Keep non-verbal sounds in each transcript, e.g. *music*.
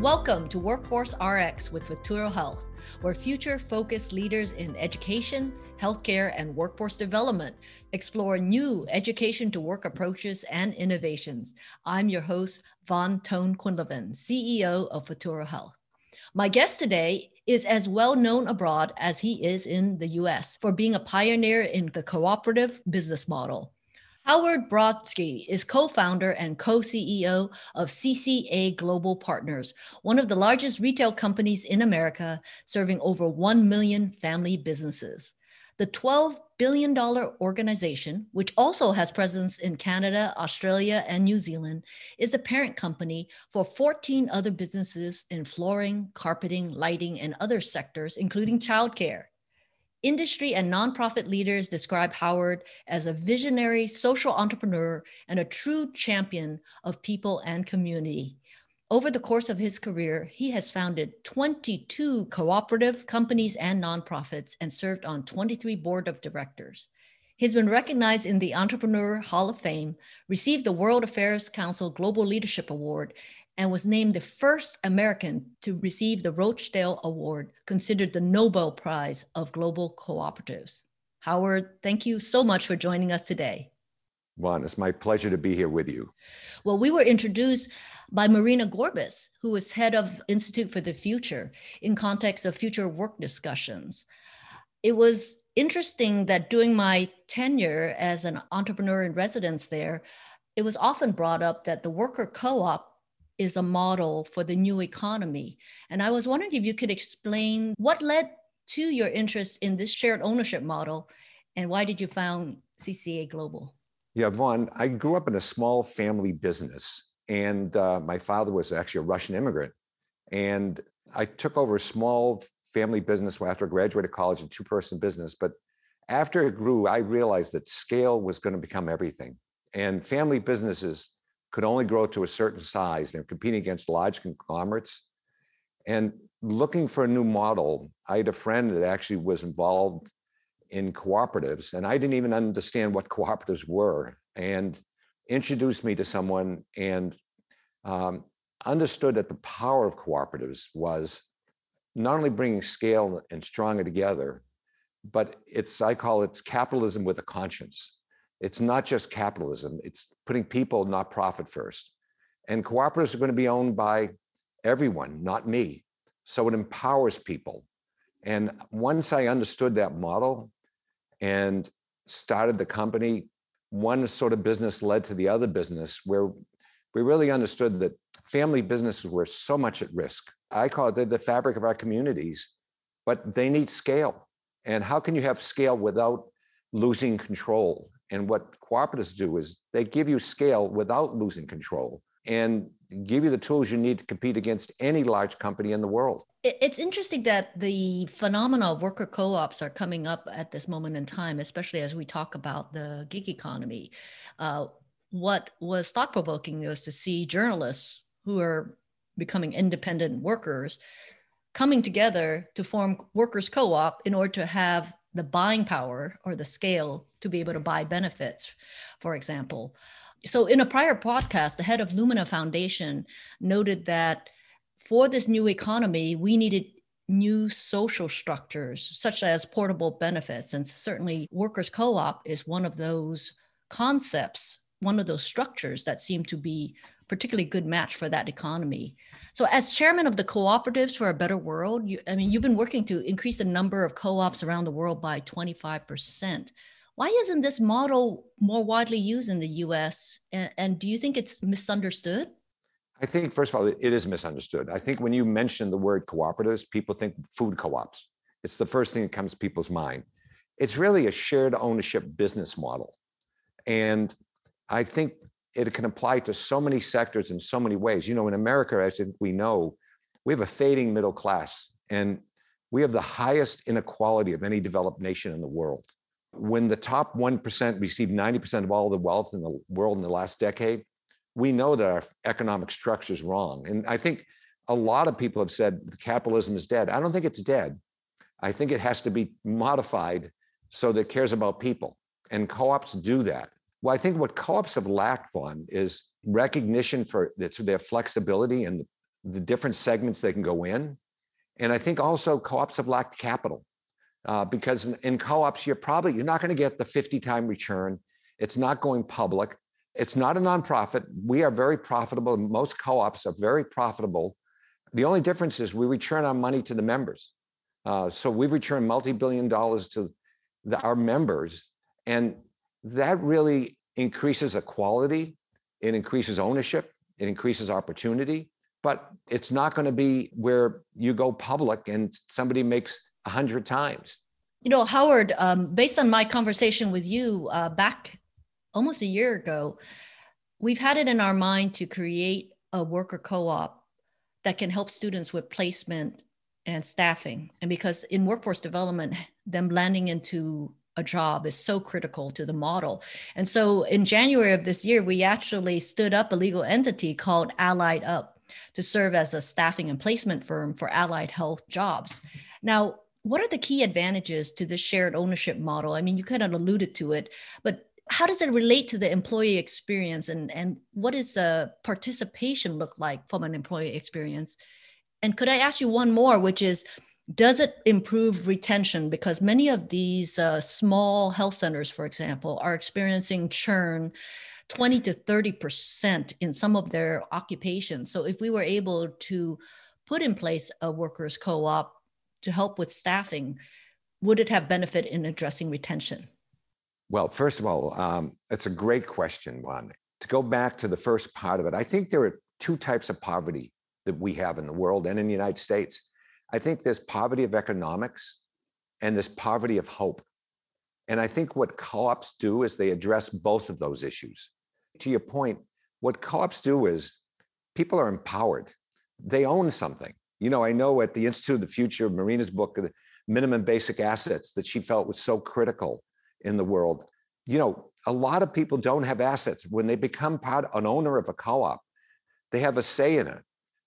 Welcome to Workforce RX with Futuro Health, where future focused leaders in education, healthcare, and workforce development explore new education to work approaches and innovations. I'm your host, Van Ton-Quinlivan, CEO of Futuro Health. My guest today is as well known abroad as he is in the US for being a pioneer in the cooperative business model. Howard Brodsky is co founder and co CEO of CCA Global Partners, one of the largest retail companies in America, serving over 1 million family businesses. The $12 billion organization, which also has presence in Canada, Australia, and New Zealand, is the parent company for 14 other businesses in flooring, carpeting, lighting, and other sectors, including childcare. Industry and nonprofit leaders describe Howard as a visionary social entrepreneur and a true champion of people and community. Over the course of his career, he has founded 22 cooperative companies and nonprofits and served on 23 board of directors. He's been recognized in the Entrepreneur Hall of Fame, received the World Affairs Council Global Leadership Award, and was named the first American to receive the Rochdale Award, considered the Nobel Prize of Global Cooperatives. Howard, thank you so much for joining us today. Juan, it's my pleasure to be here with you. Well, we were introduced by Marina Gorbis, who is head of Institute for the Future in context of future work discussions. It was interesting that during my tenure as an entrepreneur in residence there, it was often brought up that the worker co-op is a model for the new economy. And I was wondering if you could explain what led to your interest in this shared ownership model and why did you found CCA Global? Yeah, Van, I grew up in a small family business, and uh, my father was actually a Russian immigrant. And I took over a small family business after I graduated college, a two person business. But after it grew, I realized that scale was going to become everything. And family businesses could only grow to a certain size. They're competing against large conglomerates. And looking for a new model, I had a friend that actually was involved in cooperatives, and I didn't even understand what cooperatives were, and introduced me to someone and um, understood that the power of cooperatives was not only bringing scale and stronger together, but it's, I call it capitalism with a conscience. It's not just capitalism, it's putting people, not profit first. And cooperatives are going to be owned by everyone, not me. So it empowers people. And once I understood that model and started the company, one sort of business led to the other business where we really understood that family businesses were so much at risk. I call it the, fabric of our communities, but they need scale. And how can you have scale without losing control? And what cooperatives do is they give you scale without losing control and give you the tools you need to compete against any large company in the world. It's interesting that the phenomena of worker co ops are coming up at this moment in time, especially as we talk about the gig economy. Uh, what was thought provoking was to see journalists who are becoming independent workers coming together to form workers co op in order to have the buying power or the scale to be able to buy benefits, for example. So, in a prior podcast, the head of Lumina Foundation noted that for this new economy, we needed new social structures, such as portable benefits. And certainly, workers' co op is one of those concepts, one of those structures that seem to be particularly good match for that economy. So, as chairman of the Cooperatives for a Better World, you, I mean, you've been working to increase the number of co-ops around the world by 25%. Why isn't this model more widely used in the U.S. And, and do you think it's misunderstood? I think, first of all, it is misunderstood. I think when you mention the word cooperatives, people think food co-ops. It's the first thing that comes to people's mind. It's really a shared ownership business model. And I think it can apply to so many sectors in so many ways. You know, in America, as we know, we have a fading middle class, and we have the highest inequality of any developed nation in the world. When the top 1% received 90% of all the wealth in the world in the last decade, we know that our economic structure is wrong. And I think a lot of people have said capitalism is dead. I don't think it's dead. I think it has to be modified so that it cares about people. And co ops do that. Well, I think what co-ops have lacked, on is recognition for their flexibility and the different segments they can go in. And I think also co-ops have lacked capital uh, because in, in co-ops, you're probably, you're not going to get the 50 time return. It's not going public. It's not a nonprofit. We are very profitable. Most co-ops are very profitable. The only difference is we return our money to the members. Uh, so we return multi-billion dollars to the, our members. And that really increases equality. It increases ownership. It increases opportunity. But it's not going to be where you go public and somebody makes a hundred times. You know, Howard, um, based on my conversation with you uh, back almost a year ago, we've had it in our mind to create a worker co-op that can help students with placement and staffing. And because in workforce development, them landing into a job is so critical to the model. And so in January of this year, we actually stood up a legal entity called Allied Up to serve as a staffing and placement firm for allied health jobs. Now, what are the key advantages to this shared ownership model? I mean, you kind of alluded to it, but how does it relate to the employee experience and, and what does uh, participation look like from an employee experience? And could I ask you one more, which is, does it improve retention? Because many of these uh, small health centers, for example, are experiencing churn 20 to 30% in some of their occupations. So if we were able to put in place a workers co-op to help with staffing, would it have benefit in addressing retention? Well, first of all, um, it's a great question, Juan. To go back to the first part of it, I think there are two types of poverty that we have in the world and in the United States. I think there's poverty of economics and there's poverty of hope. And I think what co-ops do is they address both of those issues. To your point, what co-ops do is people are empowered. They own something. You know, I know at the Institute of the Future, Marina's book, the minimum basic assets that she felt was so critical in the world. You know, a lot of people don't have assets. When they become part an owner of a co-op, they have a say in it.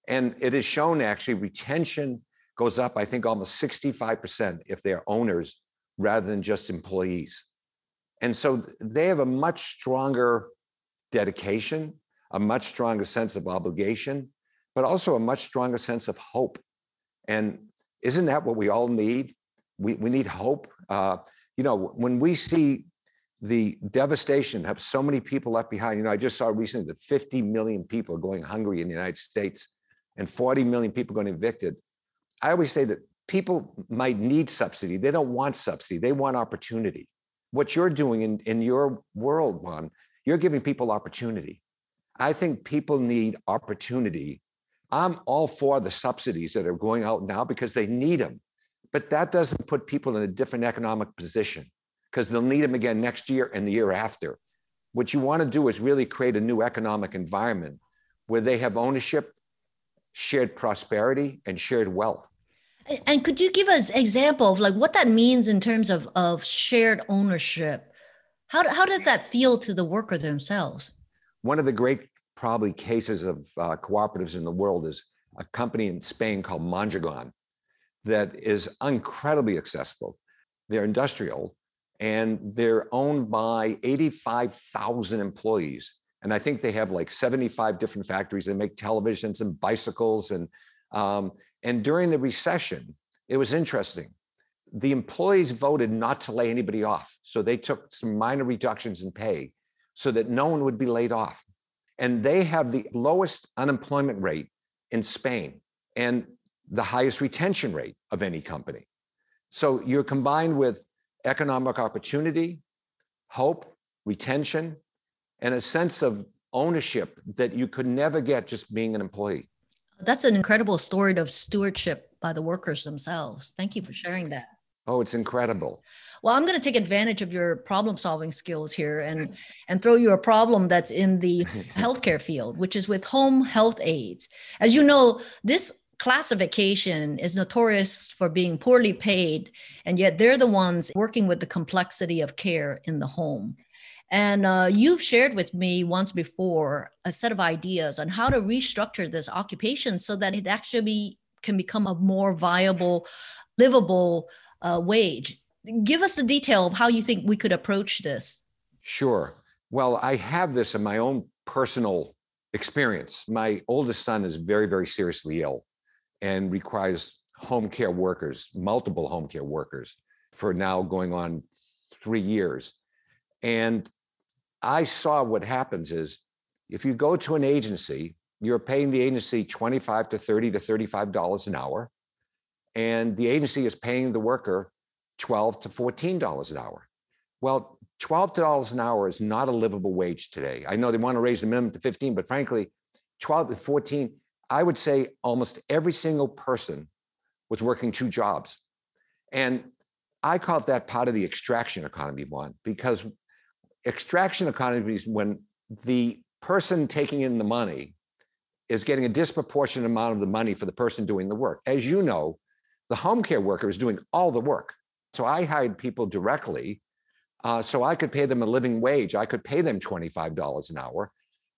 And it is shown actually retention goes up, I think almost 65% if they're owners rather than just employees. And so they have a much stronger dedication, a much stronger sense of obligation, but also a much stronger sense of hope. And isn't that what we all need? We, we need hope. Uh, you know, when we see the devastation have so many people left behind, you know, I just saw recently that 50 million people are going hungry in the United States and 40 million people going evicted. I always say that people might need subsidy. They don't want subsidy. They want opportunity. What you're doing in, in your world, Juan, you're giving people opportunity. I think people need opportunity. I'm all for the subsidies that are going out now because they need them. But that doesn't put people in a different economic position because they'll need them again next year and the year after. What you want to do is really create a new economic environment where they have ownership, shared prosperity, and shared wealth. And could you give us example of like what that means in terms of, of shared ownership? How, how does that feel to the worker themselves? One of the great probably cases of uh, cooperatives in the world is a company in Spain called Mondragon that is incredibly accessible. They're industrial and they're owned by 85,000 employees. And I think they have like 75 different factories. They make televisions and bicycles. And, um, and during the recession, it was interesting. The employees voted not to lay anybody off. So they took some minor reductions in pay so that no one would be laid off. And they have the lowest unemployment rate in Spain. And the highest retention rate of any company. So you're combined with economic opportunity, hope, retention, and a sense of ownership that you could never get just being an employee. That's an incredible story of stewardship by the workers themselves. Thank you for sharing that. Oh, it's incredible. Well, I'm going to take advantage of your problem solving skills here and and throw you a problem that's in the *laughs* healthcare field, which is with home health aides. As you know, this classification is notorious for being poorly paid, and yet they're the ones working with the complexity of care in the home. And uh, you've shared with me once before a set of ideas on how to restructure this occupation so that it actually can become a more viable, livable uh, wage. Give us the detail of how you think we could approach this. Sure. Well, I have this in my own personal experience. My oldest son is very, very seriously ill and requires home care workers, multiple home care workers, for now going on three years. And I saw what happens is if you go to an agency, you're paying the agency 25 to 30 to 35 dollars an hour and the agency is paying the worker 12 to 14 dollars an hour. Well $12 an hour is not a livable wage today. I know they want to raise the minimum to 15 but frankly 12 to 14 i would say almost every single person was working two jobs. And i call that part of the extraction economy one because extraction economy is when the person taking in the money is getting a disproportionate amount of the money for the person doing the work. As you know, the home care worker is doing all the work. So I hired people directly uh, so I could pay them a living wage. I could pay them $25 an hour.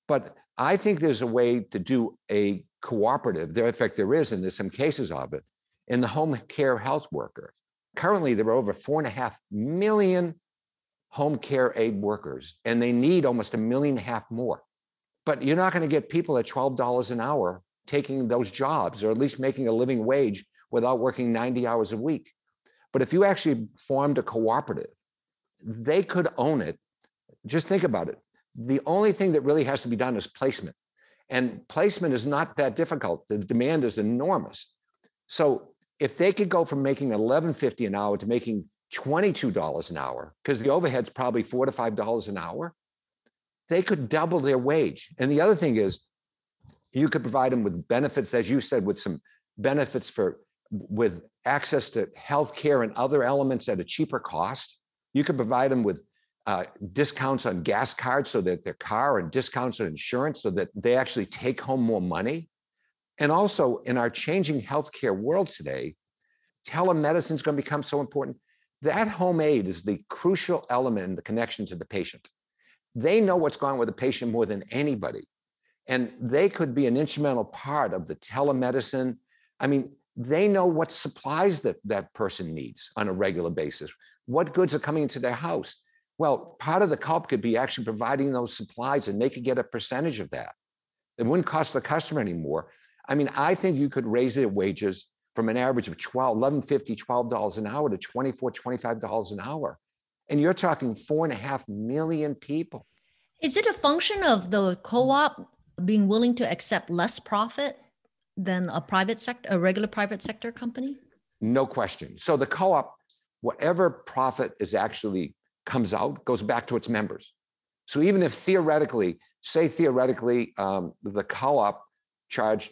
But I think there's a way to do a cooperative. There, in fact, there is, and there's some cases of it in the home care health worker. Currently, there are over four and a half million home care aid workers, and they need almost a million and a half more. But you're not going to get people at $12 an hour taking those jobs or at least making a living wage without working 90 hours a week. But if you actually formed a cooperative, they could own it. Just think about it. The only thing that really has to be done is placement. And placement is not that difficult. The demand is enormous. So if they could go from making 11.50 an hour to making $22 an hour, because the overhead's probably four to five dollars an hour, they could double their wage. And the other thing is, you could provide them with benefits, as you said, with some benefits for with access to health care and other elements at a cheaper cost. You could provide them with uh, discounts on gas cards so that their car and discounts on insurance so that they actually take home more money. And also in our changing healthcare world today, telemedicine is going to become so important. That home aid is the crucial element in the connection to the patient. They know what's going on with the patient more than anybody. And they could be an instrumental part of the telemedicine. I mean, they know what supplies that that person needs on a regular basis, what goods are coming into their house. Well, part of the co-op could be actually providing those supplies and they could get a percentage of that. It wouldn't cost the customer anymore. I mean, I think you could raise their wages from an average of 12, 11, 50, $12 an hour to 24, $25 an hour. And you're talking four and a half million people. Is it a function of the co op being willing to accept less profit than a private sector, a regular private sector company? No question. So the co op, whatever profit is actually comes out, goes back to its members. So even if theoretically, say theoretically, um, the co op charged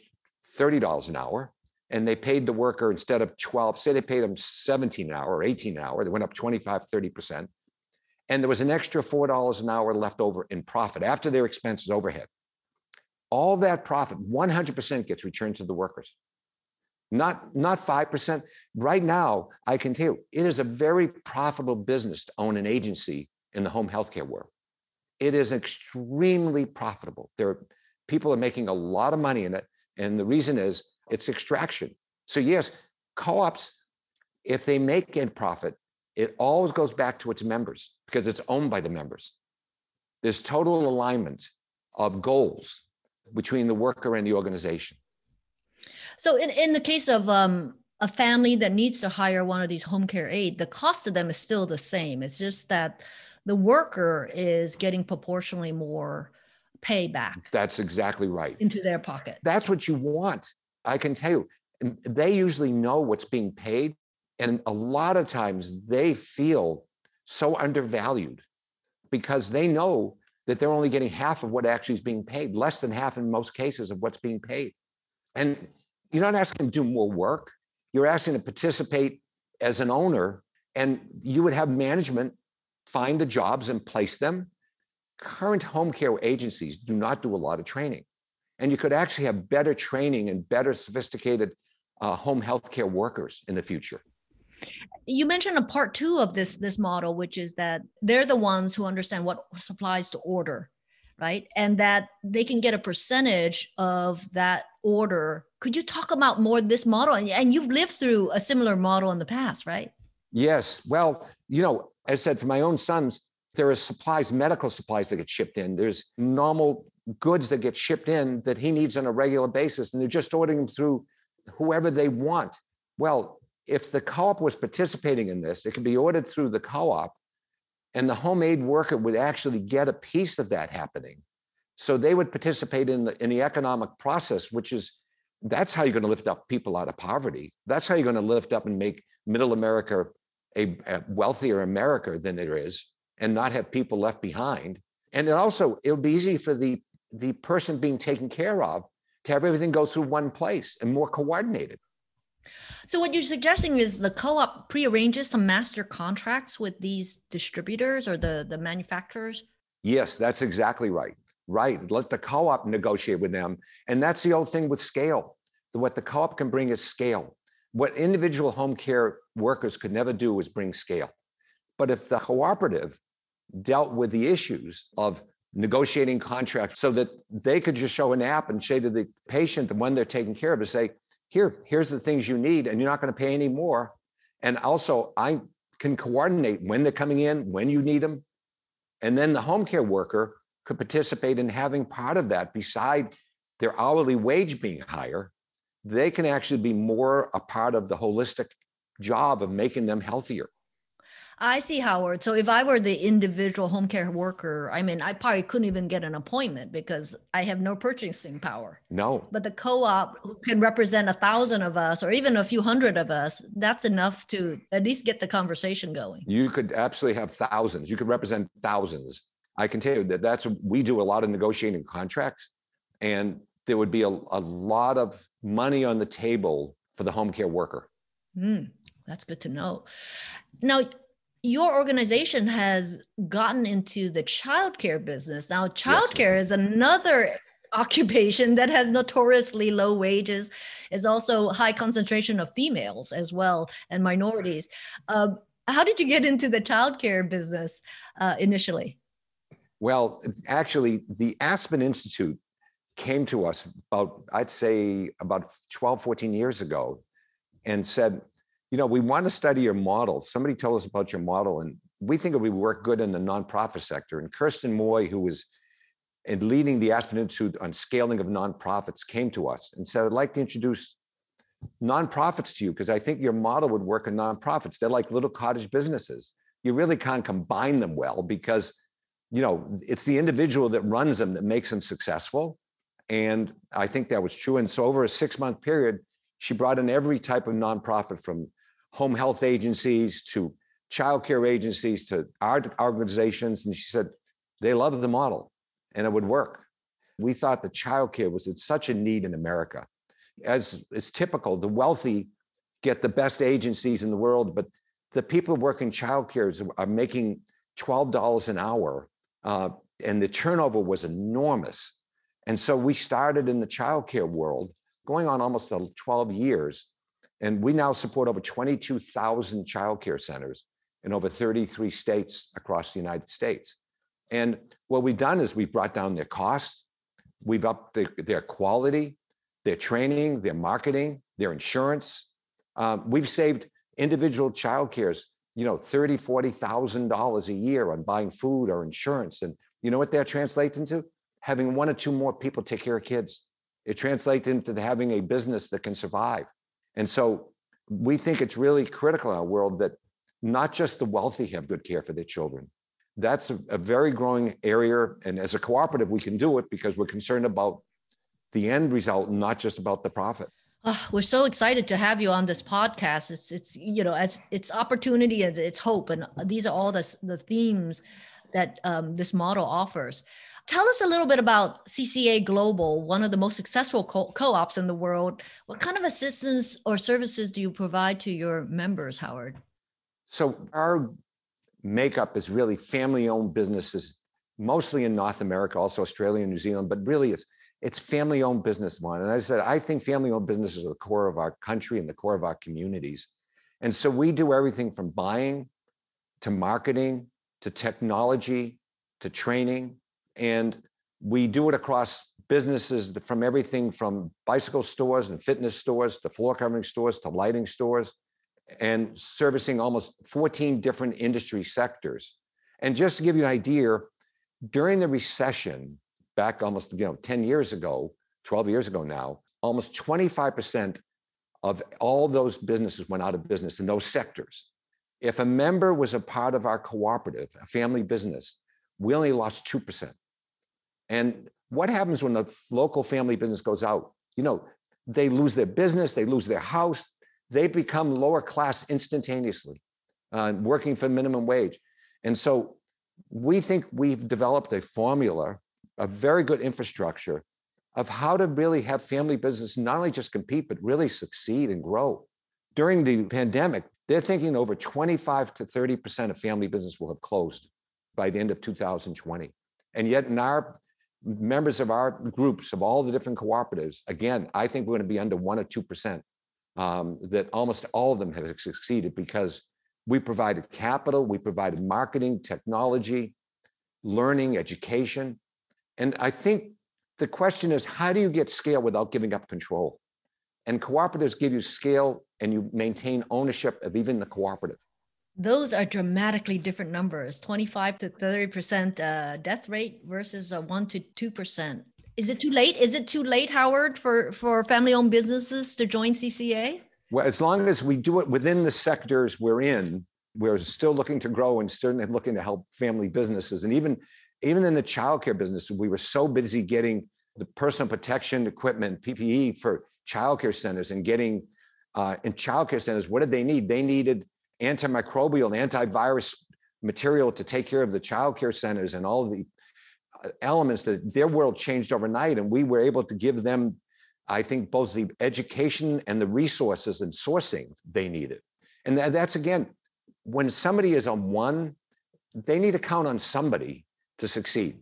$30 an hour, and they paid the worker instead of 12, say they paid them 17 an hour or 18 an hour, they went up 25, 30%. And there was an extra $4 an hour left over in profit after their expenses overhead. All that profit, 100% gets returned to the workers. Not, not 5%. Right now, I can tell you, it is a very profitable business to own an agency in the home healthcare world. It is extremely profitable. There are, people are making a lot of money in it. And the reason is it's extraction. So yes, co-ops, if they make a profit, it always goes back to its members because it's owned by the members. There's total alignment of goals between the worker and the organization. So in, in the case of um, a family that needs to hire one of these home care aid, the cost of them is still the same. It's just that the worker is getting proportionally more payback. That's exactly right. Into their pocket. That's what you want. I can tell you, they usually know what's being paid. And a lot of times they feel so undervalued because they know that they're only getting half of what actually is being paid, less than half in most cases of what's being paid. And you're not asking them to do more work. You're asking to participate as an owner, and you would have management find the jobs and place them. Current home care agencies do not do a lot of training. And you could actually have better training and better sophisticated uh, home healthcare workers in the future. You mentioned a part two of this this model, which is that they're the ones who understand what supplies to order, right? And that they can get a percentage of that order. Could you talk about more this model? And, and you've lived through a similar model in the past, right? Yes. Well, you know, as I said, for my own sons, there are supplies, medical supplies that get shipped in. There's normal goods that get shipped in that he needs on a regular basis, and they're just ordering them through whoever they want. Well, if the co-op was participating in this, it could be ordered through the co-op, and the homemade worker would actually get a piece of that happening. So they would participate in the in the economic process, which is that's how you're going to lift up people out of poverty. That's how you're going to lift up and make middle America a, a wealthier America than it is, and not have people left behind. And it also it would be easy for the the person being taken care of to have everything go through one place and more coordinated. So what you're suggesting is the co-op prearranges some master contracts with these distributors or the the manufacturers. Yes, that's exactly right. Right. Let the co-op negotiate with them. And that's the old thing with scale. What the co-op can bring is scale. What individual home care workers could never do is bring scale. But if the cooperative dealt with the issues of negotiating contracts so that they could just show an app and say to the patient, the one they're taking care of, to say, here, here's the things you need, and you're not going to pay any more. And also, I can coordinate when they're coming in, when you need them. And then the home care worker could participate in having part of that beside their hourly wage being higher. They can actually be more a part of the holistic job of making them healthier. I see, Howard. So if I were the individual home care worker, I mean, I probably couldn't even get an appointment because I have no purchasing power. No. But the co-op who can represent a thousand of us or even a few hundred of us, that's enough to at least get the conversation going. You could absolutely have thousands. You could represent thousands. I can tell you that that's we do a lot of negotiating contracts, and there would be a, a lot of money on the table for the home care worker. Mm, that's good to know. Now, your organization has gotten into the childcare business. Now, childcare yes. is another *laughs* occupation that has notoriously low wages is also high concentration of females as well and minorities uh, how did you get into the childcare business uh, initially well actually the aspen institute came to us about i'd say about 12 14 years ago and said you know, we want to study your model. Somebody told us about your model, and we think it would work good in the nonprofit sector. And Kirsten Moy, who was in leading the Aspen Institute on scaling of nonprofits, came to us and said, I'd like to introduce nonprofits to you because I think your model would work in nonprofits. They're like little cottage businesses. You really can't combine them well because, you know, it's the individual that runs them that makes them successful. And I think that was true. And so over a six month period, she brought in every type of nonprofit from home health agencies to childcare agencies to our organizations. And she said they love the model and it would work. We thought that childcare was in such a need in America. As is typical, the wealthy get the best agencies in the world, but the people working childcare are making $12 an hour, uh, and the turnover was enormous. And so we started in the childcare world, going on almost 12 years, and we now support over 22,000 childcare centers in over 33 states across the United States. And what we've done is we've brought down their costs, we've upped their, their quality, their training, their marketing, their insurance. Um, we've saved individual childcares, you know, thirty, forty thousand dollars a year on buying food or insurance. And you know what that translates into? Having one or two more people take care of kids. It translates into having a business that can survive. And so we think it's really critical in our world that not just the wealthy have good care for their children. That's a, a, very growing area. And as a cooperative, we can do it because we're concerned about the end result, not just about the profit. Oh, we're so excited to have you on this podcast. It's it's you know as it's opportunity and it's hope, and these are all the the themes that um, this model offers. Tell us a little bit about CCA Global, one of the most successful co- ops in the world. What kind of assistance or services do you provide to your members, Howard? So, our makeup is really family owned businesses, mostly in North America, also Australia and New Zealand, but really it's it's family owned business one. And I said, I think family owned businesses are the core of our country and the core of our communities. And so we do everything from buying to marketing to technology to training and we do it across businesses from everything from bicycle stores and fitness stores to floor covering stores to lighting stores and servicing almost 14 different industry sectors. And just to give you an idea, during the recession, back almost you know 10 years ago, 12 years ago now, almost 25% of all those businesses went out of business in those sectors. If a member was a part of our cooperative, a family business, we only lost 2%. And what happens when the local family business goes out? You know, they lose their business, they lose their house, they become lower class instantaneously, uh, working for minimum wage. And so we think we've developed a formula, a very good infrastructure of how to really have family business not only just compete, but really succeed and grow. During the pandemic, they're thinking over 25 to 30% of family business will have closed by the end of 2020. And yet, in our members of our groups of all the different cooperatives, again, I think we're going to be under one or 2%. Um, that almost all of them have succeeded because we provided capital, we provided marketing, technology, learning, education. And I think the question is how do you get scale without giving up control? And cooperatives give you scale and you maintain ownership of even the cooperative. Those are dramatically different numbers 25 to 30% uh, death rate versus a 1 to 2%. Is it too late? Is it too late, Howard, for, for family owned businesses to join CCA? Well, as long as we do it within the sectors we're in, we're still looking to grow and certainly looking to help family businesses. And even, even in the childcare business, we were so busy getting the personal protection equipment, PPE for childcare centers and getting uh, in childcare centers, what did they need? They needed antimicrobial and antivirus material to take care of the childcare centers and all the uh, elements that their world changed overnight. And we were able to give them I think both the education and the resources and sourcing they needed. And that's again, when somebody is on one, they need to count on somebody to succeed.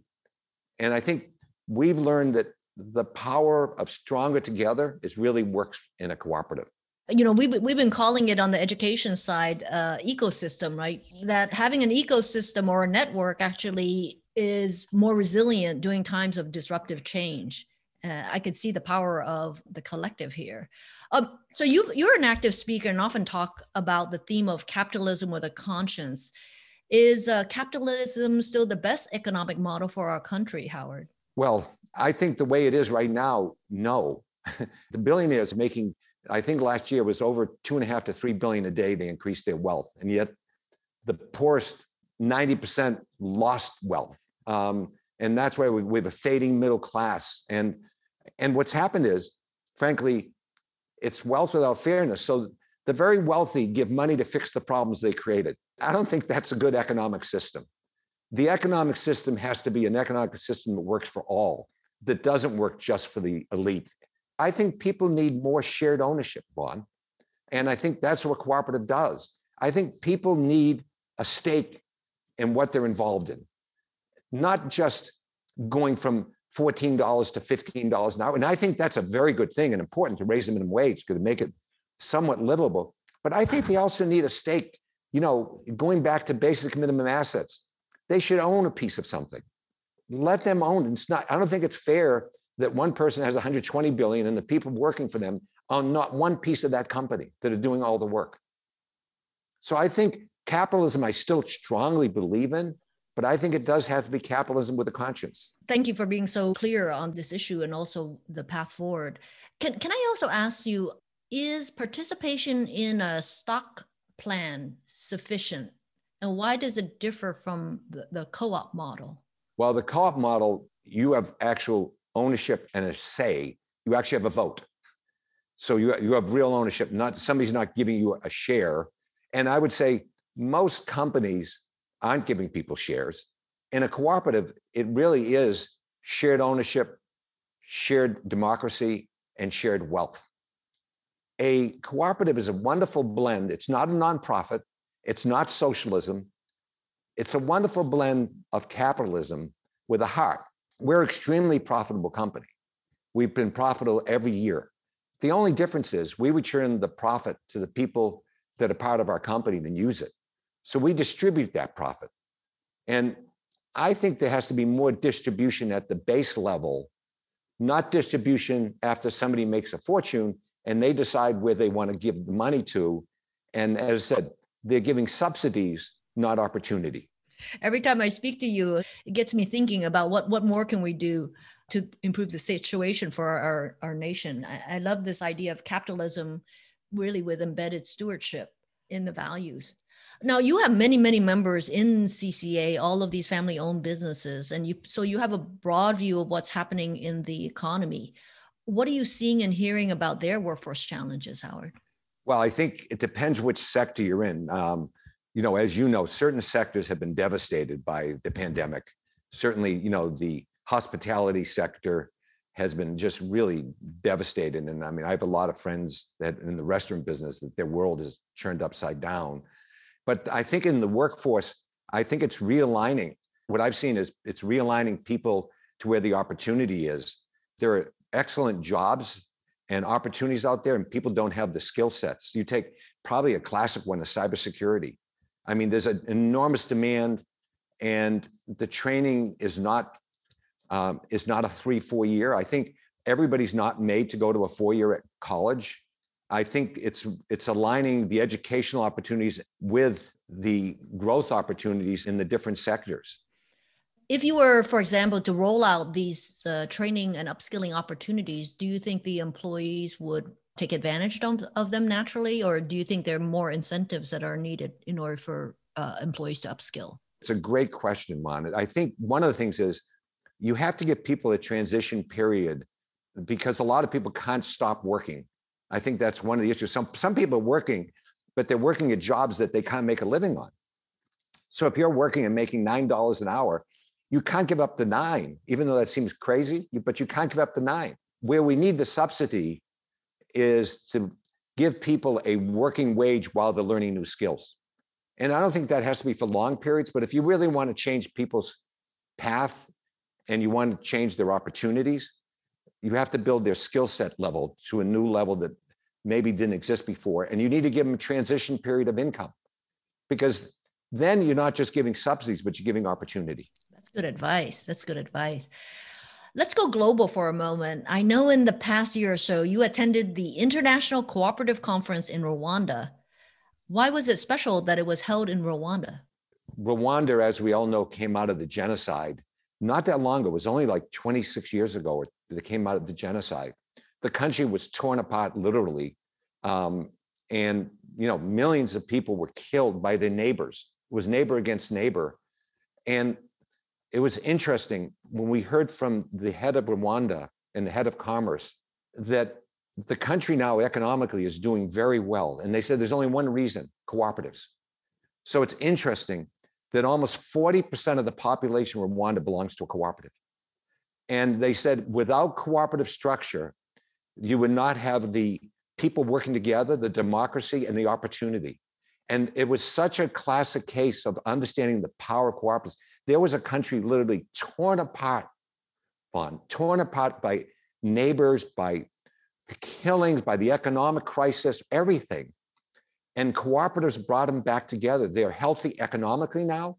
And I think we've learned that the power of stronger together is really works in a cooperative you know we've, we've been calling it on the education side uh, ecosystem right that having an ecosystem or a network actually is more resilient during times of disruptive change uh, I could see the power of the collective here. Um, so you you're an active speaker and often talk about the theme of capitalism with a conscience. Is uh, capitalism still the best economic model for our country, Howard? Well, I think the way it is right now, no. *laughs* the billionaires making, I think last year was over two and a half to three billion a day. They increased their wealth, and yet the poorest, ninety percent lost wealth. Um, and that's why we, we have a fading middle class. And and what's happened is, frankly, it's wealth without fairness. So the very wealthy give money to fix the problems they created. I don't think that's a good economic system. The economic system has to be an economic system that works for all, that doesn't work just for the elite. I think people need more shared ownership, Van. And I think that's what cooperative does. I think people need a stake in what they're involved in, not just going from $14 to $15 an hour. And I think that's a very good thing and important to raise the minimum wage to make it somewhat livable. But I think they also need a stake, you know, going back to basic minimum assets. They should own a piece of something. Let them own. It's not, I don't think it's fair that one person has 120 billion and the people working for them own not one piece of that company that are doing all the work. So I think capitalism, I still strongly believe in, but I think it does have to be capitalism with a conscience. Thank you for being so clear on this issue and also the path forward. Can, can I also ask you is participation in a stock plan sufficient? And why does it differ from the, the co op model? Well, the co op model, you have actual ownership and a say. You actually have a vote. So you, you have real ownership, not somebody's not giving you a share. And I would say most companies aren't giving people shares. In a cooperative, it really is shared ownership, shared democracy, and shared wealth. A cooperative is a wonderful blend. It's not a nonprofit, it's not socialism. It's a wonderful blend of capitalism with a heart. We're extremely profitable company. We've been profitable every year. The only difference is we return the profit to the people that are part of our company and use it. So we distribute that profit. And I think there has to be more distribution at the base level, not distribution after somebody makes a fortune and they decide where they want to give the money to. And as I said, they're giving subsidies, not opportunity. Every time I speak to you, it gets me thinking about what what more can we do to improve the situation for our our nation. I, I love this idea of capitalism, really with embedded stewardship in the values. Now you have many many members in CCA, all of these family owned businesses, and you so you have a broad view of what's happening in the economy. What are you seeing and hearing about their workforce challenges, Howard? Well, I think it depends which sector you're in. Um, you know, as you know, certain sectors have been devastated by the pandemic. Certainly, you know, the hospitality sector has been just really devastated. And I mean, I have a lot of friends that in the restaurant business that their world is turned upside down. But I think in the workforce, I think it's realigning. What I've seen is it's realigning people to where the opportunity is. There are excellent jobs and opportunities out there, and people don't have the skill sets. You take probably a classic one, a cybersecurity. I mean, there's an enormous demand, and the training is not um, is not a three four year. I think everybody's not made to go to a four year at college. I think it's it's aligning the educational opportunities with the growth opportunities in the different sectors. If you were, for example, to roll out these uh, training and upskilling opportunities, do you think the employees would take advantage of them naturally, or do you think there are more incentives that are needed in order for uh, employees to upskill? It's a great question, Mon. I think one of the things is you have to give people a transition period because a lot of people can't stop working. I think that's one of the issues. Some some people are working, but they're working at jobs that they can't make a living on. So if you're working and making nine dollars an hour, you can't give up the nine, even though that seems crazy. But you can't give up the nine. Where we need the subsidy is to give people a working wage while they're learning new skills. And I don't think that has to be for long periods, but if you really want to change people's path and you want to change their opportunities, you have to build their skill set level to a new level that maybe didn't exist before. And you need to give them a transition period of income because then you're not just giving subsidies, but you're giving opportunity. That's good advice. That's good advice. Let's go global for a moment. I know in the past year or so, you attended the International Cooperative Conference in Rwanda. Why was it special that it was held in Rwanda? Rwanda, as we all know, came out of the genocide. Not that long ago, it was only like 26 years ago that it came out of the genocide. The country was torn apart literally. Um, and, you know, millions of people were killed by their neighbors. It was neighbor against neighbor. And it was interesting when we heard from the head of Rwanda and the head of commerce that the country now economically is doing very well. And they said there's only one reason cooperatives. So it's interesting that almost 40% of the population of Rwanda belongs to a cooperative. And they said without cooperative structure, you would not have the people working together, the democracy, and the opportunity. And it was such a classic case of understanding the power of cooperatives. There was a country literally torn apart, torn apart by neighbors, by the killings, by the economic crisis, everything. And cooperatives brought them back together. They're healthy economically now,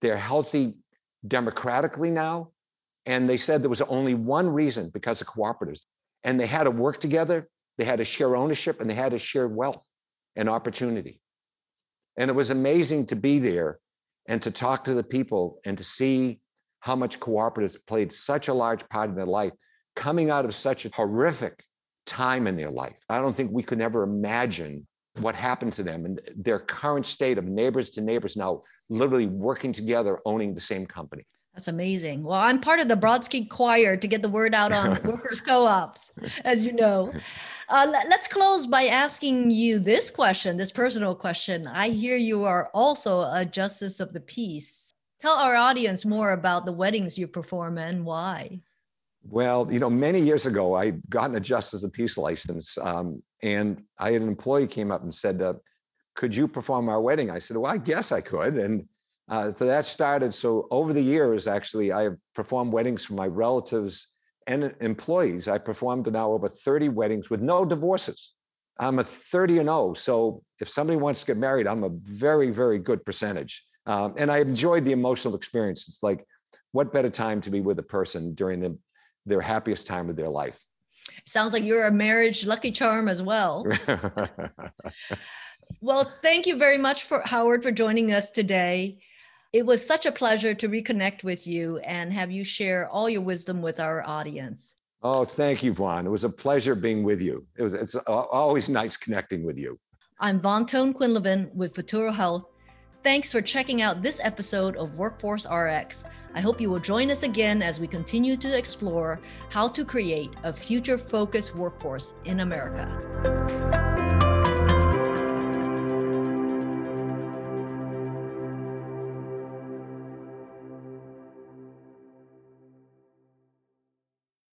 they're healthy democratically now. And they said there was only one reason because of cooperatives. And they had to work together, they had to share ownership, and they had to share wealth and opportunity. And it was amazing to be there and to talk to the people and to see how much cooperatives played such a large part in their life coming out of such a horrific time in their life. I don't think we could ever imagine what happened to them and their current state of neighbors to neighbors now literally working together, owning the same company. That's amazing. Well, I'm part of the Brodsky Choir to get the word out on *laughs* workers' co-ops, as you know. Uh, let, us close by asking you this question, this personal question. I hear you are also a justice of the peace. Tell our audience more about the weddings you perform and why. Well, you know, many years ago, I got a justice of the peace license, um, and I had an employee came up and said, uh, "Could you perform our wedding?" I said, "Well, I guess I could." And uh, so that started. So over the years, actually, I have performed weddings for my relatives and employees. I performed now over 30 weddings with no divorces. I'm a 30 and 0. So if somebody wants to get married, I'm a very, very good percentage. Um, and I enjoyed the emotional experience. It's like, what better time to be with a person during the, their happiest time of their life? Sounds like you're a marriage lucky charm as well. *laughs* well, thank you very much for Howard for joining us today It was such a pleasure to reconnect with you and have you share all your wisdom with our audience. Oh, thank you, Van. It was a pleasure being with you. It was it's uh, always nice connecting with you. I'm Van Ton-Quinlivan with Futuro Health. Thanks for checking out this episode of Workforce RX. I hope you will join us again as we continue to explore how to create a future focused workforce in America.